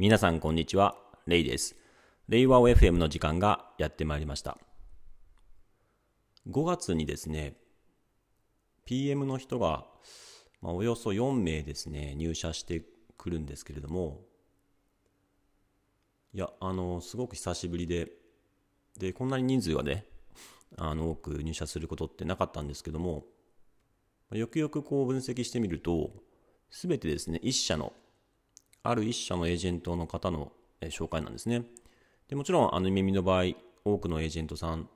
皆さんこんにちは、レイです。レイワオ FM の時間がやってまいりました。5月にですね、PM の人が、まあ、およそ4名ですね、入社してくるんですけれども、いや、あの、すごく久しぶりで、で、こんなに人数がね、あの、多く入社することってなかったんですけども、よくよくこう分析してみると、すべてですね、一社のある一社のエージェントの方の、え紹介なんですね。でもちろん、あの、耳の場合、多くのエージェントさん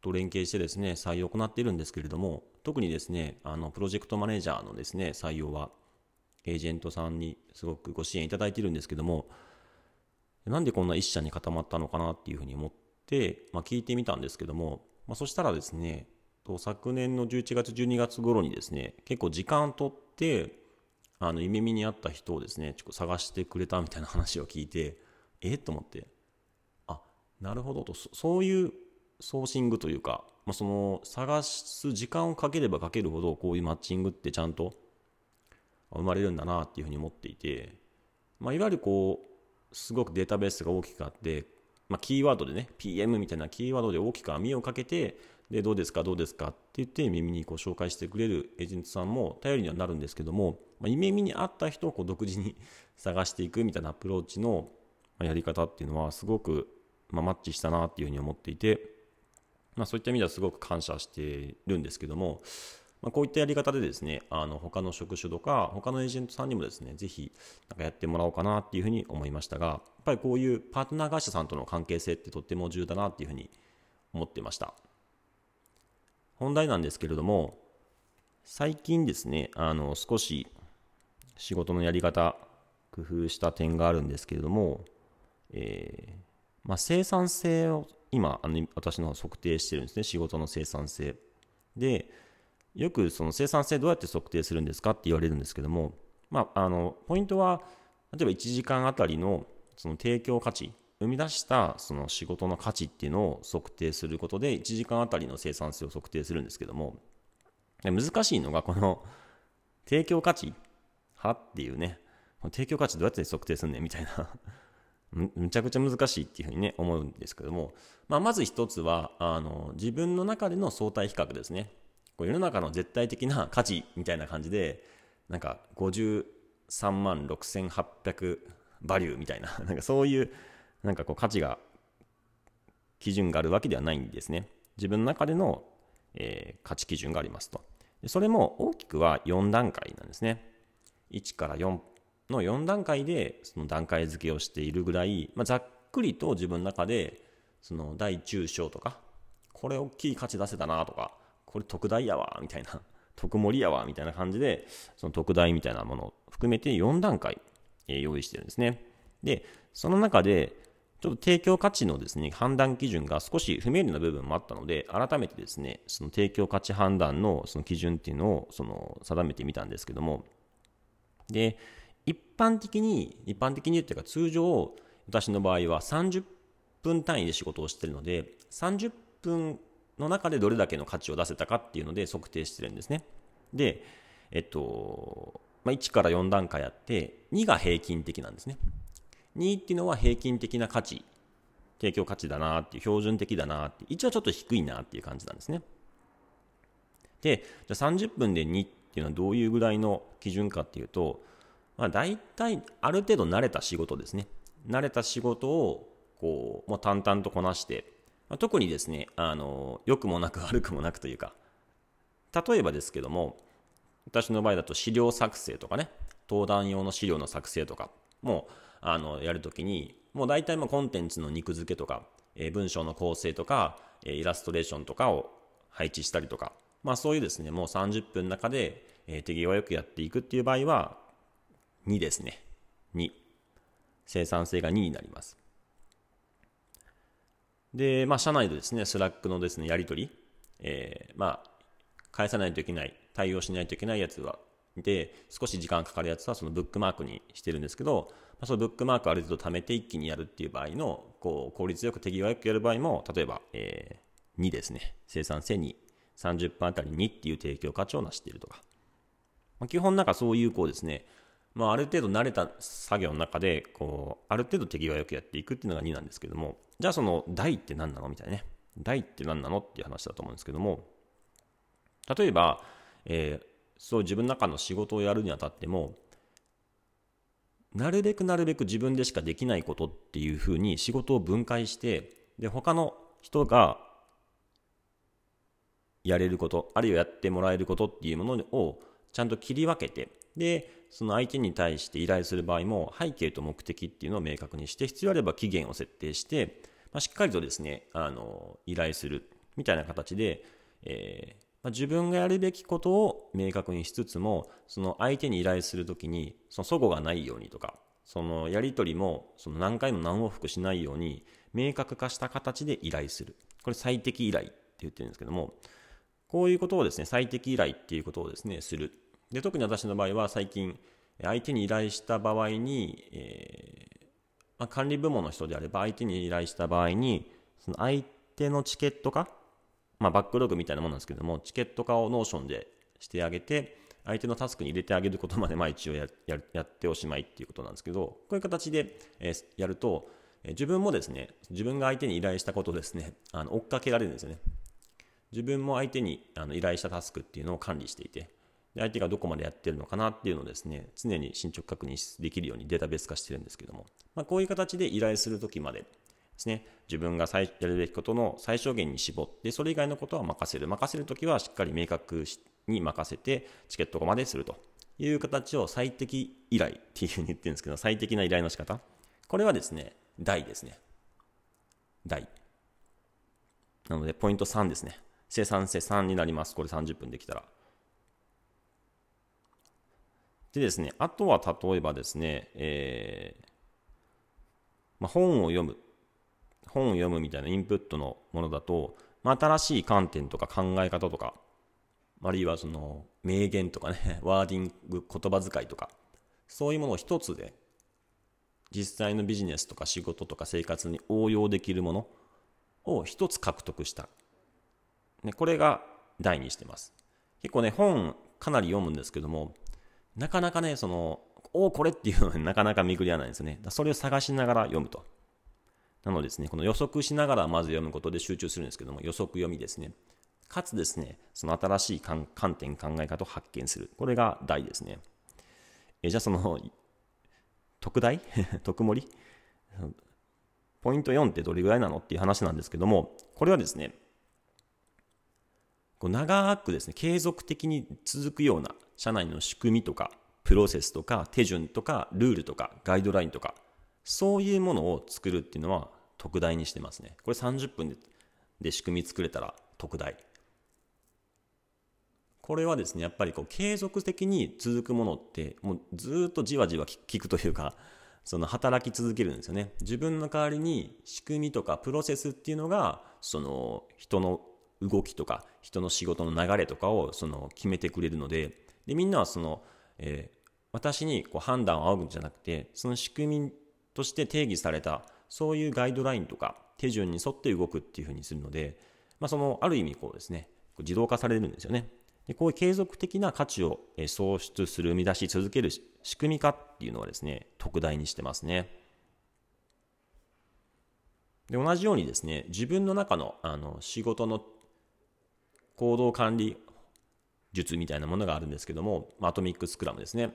と連携してですね、採用を行っているんですけれども、特にですね、あの、プロジェクトマネージャーのですね、採用は、エージェントさんにすごくご支援いただいているんですけども、なんでこんな一社に固まったのかなっていうふうに思って、まあ、聞いてみたんですけども、まあ、そしたらですね、昨年の11月、12月頃にですね、結構時間をとって、あの夢見にあった人をですねちょっと探してくれたみたいな話を聞いてえ？と思って。あなるほど。とそういうソーシングというか、まあ、その探す時間をかければかけるほどこういうマッチングってちゃんと生まれるんだなっていうふうに思っていて、まあ、いわゆるこうすごくデータベースが大きくあって、まあ、キーワードでね PM みたいなキーワードで大きく網をかけてでどうですかどうですかって言って耳にこう紹介してくれるエージェントさんも頼りにはなるんですけども、まあ、夢見に合った人をこう独自に 探していくみたいなアプローチのやり方っていうのはすごく、まマッチしたなっていうふうに思っていて、まあ、そういった意味ではすごく感謝しているんですけども、まあ、こういったやり方でですねあの他の職種とか他のエージェントさんにもですねぜひなんかやってもらおうかなっていうふうに思いましたがやっぱりこういうパートナー会社さんとの関係性ってとっても重要だなっていうふうに思ってました。本題なんですけれども、最近ですね、あの、少し仕事のやり方、工夫した点があるんですけれども、えー、まあ、生産性を今、あの私の測定してるんですね、仕事の生産性。で、よくその生産性どうやって測定するんですかって言われるんですけども、まあ、あのポイントは、例えば1時間あたりのその提供価値生み出したその仕事の価値っていうのを測定することで1時間あたりの生産性を測定するんですけども難しいのがこの提供価値はっていうね提供価値どうやって測定すんねんみたいなむちゃくちゃ難しいっていうふうにね思うんですけども、まあ、まず一つはあの自分の中での相対比較ですね。こう世の中の絶対的な価値みたいな感じでなんか53万6800バリューみたいななんかそういうなんかこう価値が基準があるわけではないんですね。自分の中での、えー、価値基準がありますと。それも大きくは4段階なんですね。1から4の4段階でその段階付けをしているぐらい、まあ、ざっくりと自分の中でその大中小とかこれ大きい価値出せたなとかこれ特大やわみたいな特盛りやわみたいな感じでその特大みたいなものを含めて4段階、えー、用意してるんですね。でその中でちょっと提供価値のですね、判断基準が少し不明瞭な部分もあったので、改めてですね、その提供価値判断のその基準っていうのをその定めてみたんですけども、で、一般的に、一般的にっていうか通常、私の場合は30分単位で仕事をしているので、30分の中でどれだけの価値を出せたかっていうので測定してるんですね。で、えっと、まあ、1から4段階あって、2が平均的なんですね。2っていうのは平均的な価値、提供価値だなっていう、標準的だなって1はちょっと低いなっていう感じなんですね。で、じゃあ30分で2っていうのはどういうぐらいの基準かっていうと、まあ大体ある程度慣れた仕事ですね。慣れた仕事をこう、もう淡々とこなして、まあ、特にですね、あの、良くもなく 悪くもなくというか、例えばですけども、私の場合だと資料作成とかね、登壇用の資料の作成とかもあのやるときにもう大体まあコンテンツの肉付けとか、えー、文章の構成とか、えー、イラストレーションとかを配置したりとか、まあ、そういうですねもう30分の中で、えー、手際よくやっていくっていう場合は2ですね。2生産性が2になります。で、まあ、社内でですね、 Slack のですね、やり取り、えー、まあ、返さないといけない、対応しないといけないやつは、で、少し時間かかるやつはそのブックマークにしてるんですけど、まあそのブックマークある程度貯めて一気にやるっていう場合の、こう、効率よく手際よくやる場合も、例えば、えー、2ですね。生産性2。30分あたり2っていう提供価値を成しているとか。まあ、基本なんかそういうこうですね、まあ、ある程度慣れた作業の中で、こう、ある程度手際よくやっていくっていうのが2なんですけども、じゃあその、台って何なのみたいなね。台って何なのっていう話だと思うんですけども、例えば、えー、そう自分の中の仕事をやるにあたっても、なるべくなるべく自分でしかできないことっていうふうに仕事を分解して、で、他の人がやれること、あるいはやってもらえることっていうものをちゃんと切り分けて、で、その相手に対して依頼する場合も背景と目的っていうのを明確にして必要あれば期限を設定して、まあ、しっかりとですねあの依頼するみたいな形で、えー、まあ、自分がやるべきことを明確にしつつもその相手に依頼するときにその齟齬がないようにとかそのやり取りもその何回も何往復しないように明確化した形で依頼する。これ最適依頼って言ってるんですけどもこういうことをですね最適依頼っていうことをですねする。で特に私の場合は最近相手に依頼した場合に、えー、まあ、管理部門の人であれば相手に依頼した場合にその相手のチケット化、まあ、バックログみたいなものなんですけどもチケット化を Notion でしてあげて相手のタスクに入れてあげることまでまあ一応ややっておしまいっていうことなんですけどこういう形で、えー、やると、えー、自分もですね自分が相手に依頼したことをですねあの追っかけられるんですよね。自分も相手にあの依頼したタスクっていうのを管理していてで相手がどこまでやってるのかなっていうのをですね、常に進捗確認できるようにデータベース化してるんですけども、まあ、こういう形で依頼するときまでですね、自分がやるべきことの最小限に絞って、それ以外のことは任せる。任せるときはしっかり明確に任せて、チケット化までするという形を最適依頼っていうふうに言ってるんですけど、最適な依頼の仕方。これはですね、大ですね。大。なので、ポイント3ですね。生産性3になります。これ30分できたら。でですね、あとは例えばですね、えー、まあ、本を読む。本を読むみたいなインプットのものだと、まあ、新しい観点とか考え方とか、あるいはその名言とかね、ワーディング、言葉遣いとか、そういうものを一つで、実際のビジネスとか仕事とか生活に応用できるものを一つ獲得した。ね、これが大にしてます。結構ね、本かなり読むんですけども、なかなかね、その、おお、これっていうのはなかなか巡り合わないんですね。それを探しながら読むと。なのでですね、この予測しながらまず読むことで集中するんですけども、予測読みですね。かつですね、その新しい観点、考え方を発見する。これが大ですね。えじゃあその、特大 特盛ポイント4ってどれぐらいなのっていう話なんですけども、これはですね、こう長くですね、継続的に続くような社内の仕組みとか、プロセスとか、手順とか、ルールとか、ガイドラインとか、そういうものを作るっていうのは特大にしてますね。これ30分でで仕組み作れたら特大。これはですね、やっぱりこう継続的に続くものって、もうずっとじわじわ効くというか、その働き続けるんですよね。自分の代わりに仕組みとかプロセスっていうのが、その人の動きとか人の仕事の流れとかをその決めてくれるのででみんなはその、えー、私にこう判断を仰ぐんじゃなくてその仕組みとして定義されたそういうガイドラインとか手順に沿って動くっていうふうにするので、まあ、そのある意味こうですね自動化されるんですよねでこういう継続的な価値を創出する生み出し続ける仕組み化っていうのはですね特大にしてますねで同じようにですね自分の中のあの仕事の行動管理術みたいなものがあるんですけども、アトミックスクラムですね。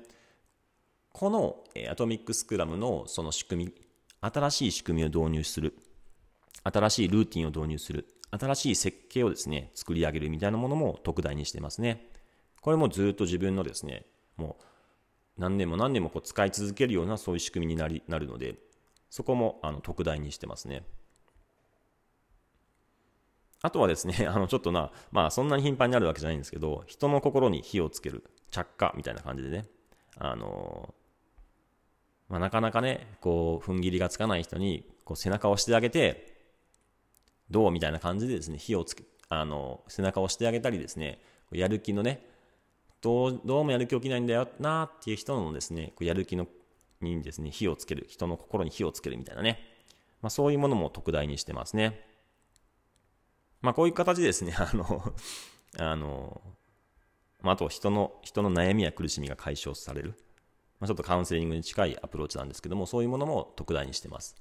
この、アトミックスクラムのその仕組み、新しい仕組みを導入する、新しいルーティンを導入する、新しい設計をですね、作り上げるみたいなものも特大にしてますね。これもずっと自分のですね、もう何年も何年もこう使い続けるようなそういう仕組みになりなるので、そこもあの特大にしてますね。あとはですね、あの、ちょっとな、まあ、そんなに頻繁になるわけじゃないんですけど、人の心に火をつける、着火みたいな感じでね、あのまあ、なかなかね、こう、踏ん切りがつかない人に、こう、背中を押してあげて、どうみたいな感じでですね、火をつけ、あの、背中を押してあげたりですね、やる気のね、どう、どうもやる気起きないんだよなっていう人のですね、こうやる気の、にですね、火をつける、人の心に火をつけるみたいなね、まあ、そういうものも特大にしてますね。まあこういう形でですね、あの、あの、まあ、あと人の、人の悩みや苦しみが解消される。ま、ちょっとカウンセリングに近いアプローチなんですけども、そういうものも特大にしてます。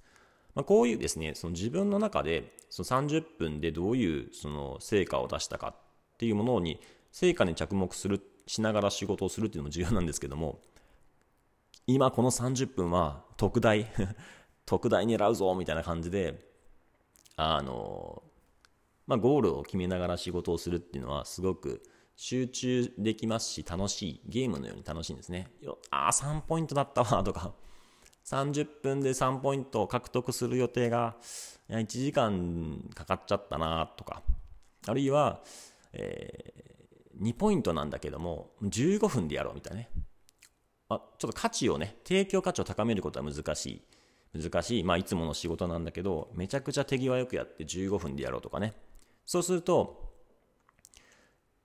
まあ、こういうですね、その自分の中で、その30分でどういうその成果を出したかっていうものに、成果に着目する、しながら仕事をするっていうのも重要なんですけども、今この30分は特大 特大狙うぞみたいな感じで、あの、まあ、ゴールを決めながら仕事をするっていうのはすごく集中できますし楽しい、ゲームのように楽しいんですね。よああ、3ポイントだったわとか、30分で3ポイントを獲得する予定が、いや1時間かかっちゃったなとか、あるいは、えー、2ポイントなんだけども、15分でやろうみたいなね。あちょっと価値をね、提供価値を高めることは難しい。難しい。まあ、いつもの仕事なんだけど、めちゃくちゃ手際よくやって15分でやろうとかね。そうすると、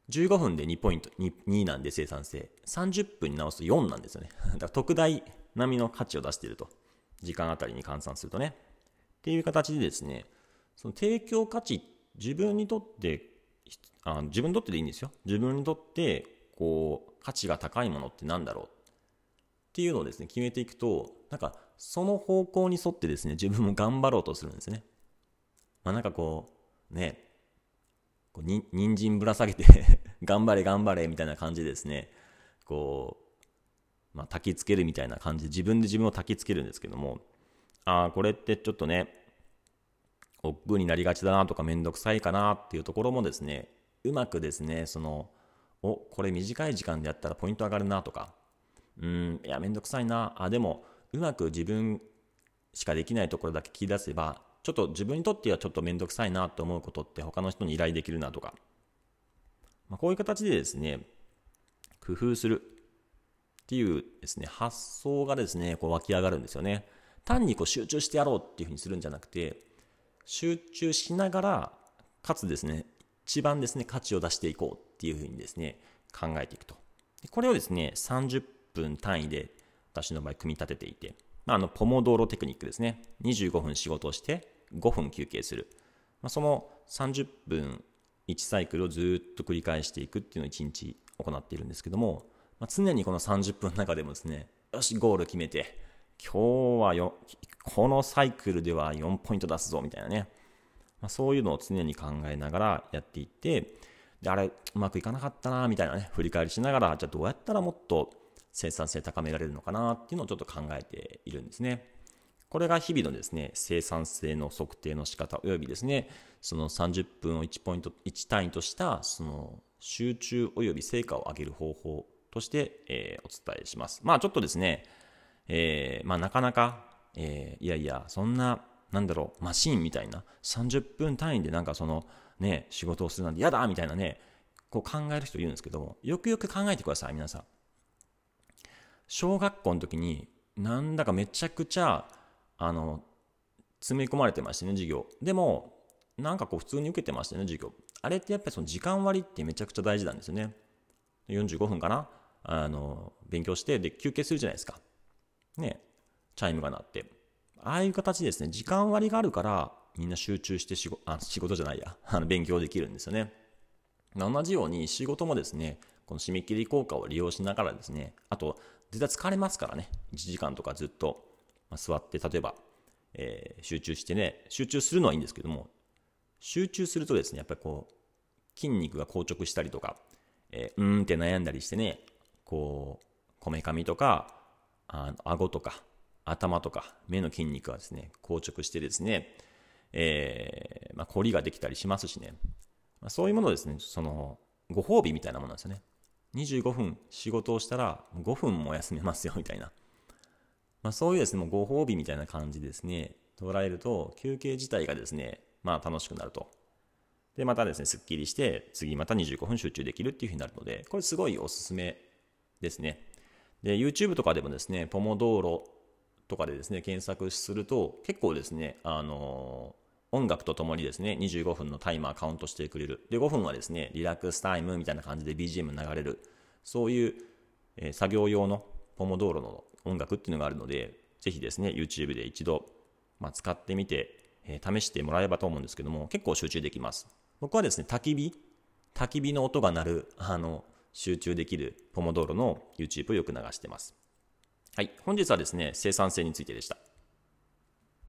15分で2ポイント、2, 2なんで生産性。30分に直すと4なんですよね。だから特大並みの価値を出していると。時間あたりに換算するとね。っていう形でですね、その提供価値、自分にとってあ、自分にとってでいいんですよ。自分にとって、こう、価値が高いものって何だろうっていうのをですね、決めていくと、なんか、その方向に沿ってですね、自分も頑張ろうとするんですね。まあなんかこう、ね、こうに人参ぶら下げて 頑張れ頑張れみたいな感じでですね、こう、まあ、焚きつけるみたいな感じで自分で自分を焚きつけるんですけども、ああ、これってちょっとね、億劫になりがちだなとかめんどくさいかなっていうところもですね、うまくですね、その、お、これ短い時間でやったらポイント上がるなとか、うん、いや、めんどくさいな、あ、でも、うまく自分しかできないところだけ切り出せば、ちょっと自分にとってはちょっと面倒くさいなと思うことって他の人に依頼できるなとか、まあ、こういう形でですね、工夫するっていうですね、発想がですね、こう湧き上がるんですよね。単にこう集中してやろうっていうふうにするんじゃなくて、集中しながら、かつですね、一番ですね、価値を出していこうっていうふうにですね、考えていくと。これをですね、30分単位で私の場合組み立てていて、まあ、あの、ポモドーロテクニックですね。25分仕事をして、5分休憩する。まあ、その30分1サイクルをずっと繰り返していくっていうのを1日行っているんですけども、まあ、常にこの30分の中でもですね、よし、ゴール決めて、今日はよ、このサイクルでは4ポイント出すぞ、みたいなね。まあ、そういうのを常に考えながらやっていって、で、あれ、うまくいかなかったな、みたいなね、振り返りしながら、じゃあどうやったらもっと生産性高められるのかなっていうのをちょっと考えているんですね。これが日々のですね、生産性の測定の仕方およびですね、その30分を1ポイント、1単位とした、その集中および成果を上げる方法として、えー、お伝えします。まあちょっとですね、えー、まあなかなか、えー、いやいや、そんな、なんだろう、マシーンみたいな、30分単位でなんかその、ね、仕事をするなんて嫌だみたいなね、こう考える人いるんですけども、よくよく考えてください、皆さん。小学校の時に、なんだかめちゃくちゃ、あの、詰め込まれてましてね、授業。でも、なんかこう普通に受けてましたね、授業。あれってやっぱりその時間割ってめちゃくちゃ大事なんですよね。45分かな？あの、勉強して、で、休憩するじゃないですか。ね、チャイムが鳴って。ああいう形でですね、時間割があるから、みんな集中して仕事、あ、仕事じゃないや、あの、勉強できるんですよね。同じように仕事もですね、この締め切り効果を利用しながらですね、あと、絶対疲れますからね、1時間とかずっとまあ、座って、例えば、えー、集中してね、集中するのはいいんですけども、集中するとですね、やっぱりこう、筋肉が硬直したりとか、えー、うーんって悩んだりしてね、こう、こめかみとか、あの顎とか、頭とか、目の筋肉がですね、硬直してですね、えー、まあ、凝りができたりしますしね、まあ、そういうものですね、その、ご褒美みたいなものなんですよね。25分仕事をしたら5分も休めますよみたいな。まあ、そういうですね、もうご褒美みたいな感じですね、捉えると、休憩自体がですね、まあ楽しくなると。で、またですね、すっきりして、次また25分集中できるっていうふうになるので、これすごいおすすめですね。で、YouTube とかでもですね、ポモドーロとかでですね、検索すると、結構ですね、あのー、音楽とともにですね、25分のタイマーカウントしてくれる。で、5分はですね、リラックスタイムみたいな感じで BGM 流れる。そういう、えー、作業用のポモドーロの音楽っていうのがあるので、ぜひですね、YouTube で一度、まあ、使ってみて、えー、試してもらえばと思うんですけども、結構集中できます。僕はですね、焚き火焚き火の音が鳴る、あの、集中できるポモドーロの YouTube をよく流してます。はい、本日はですね、生産性についてでした。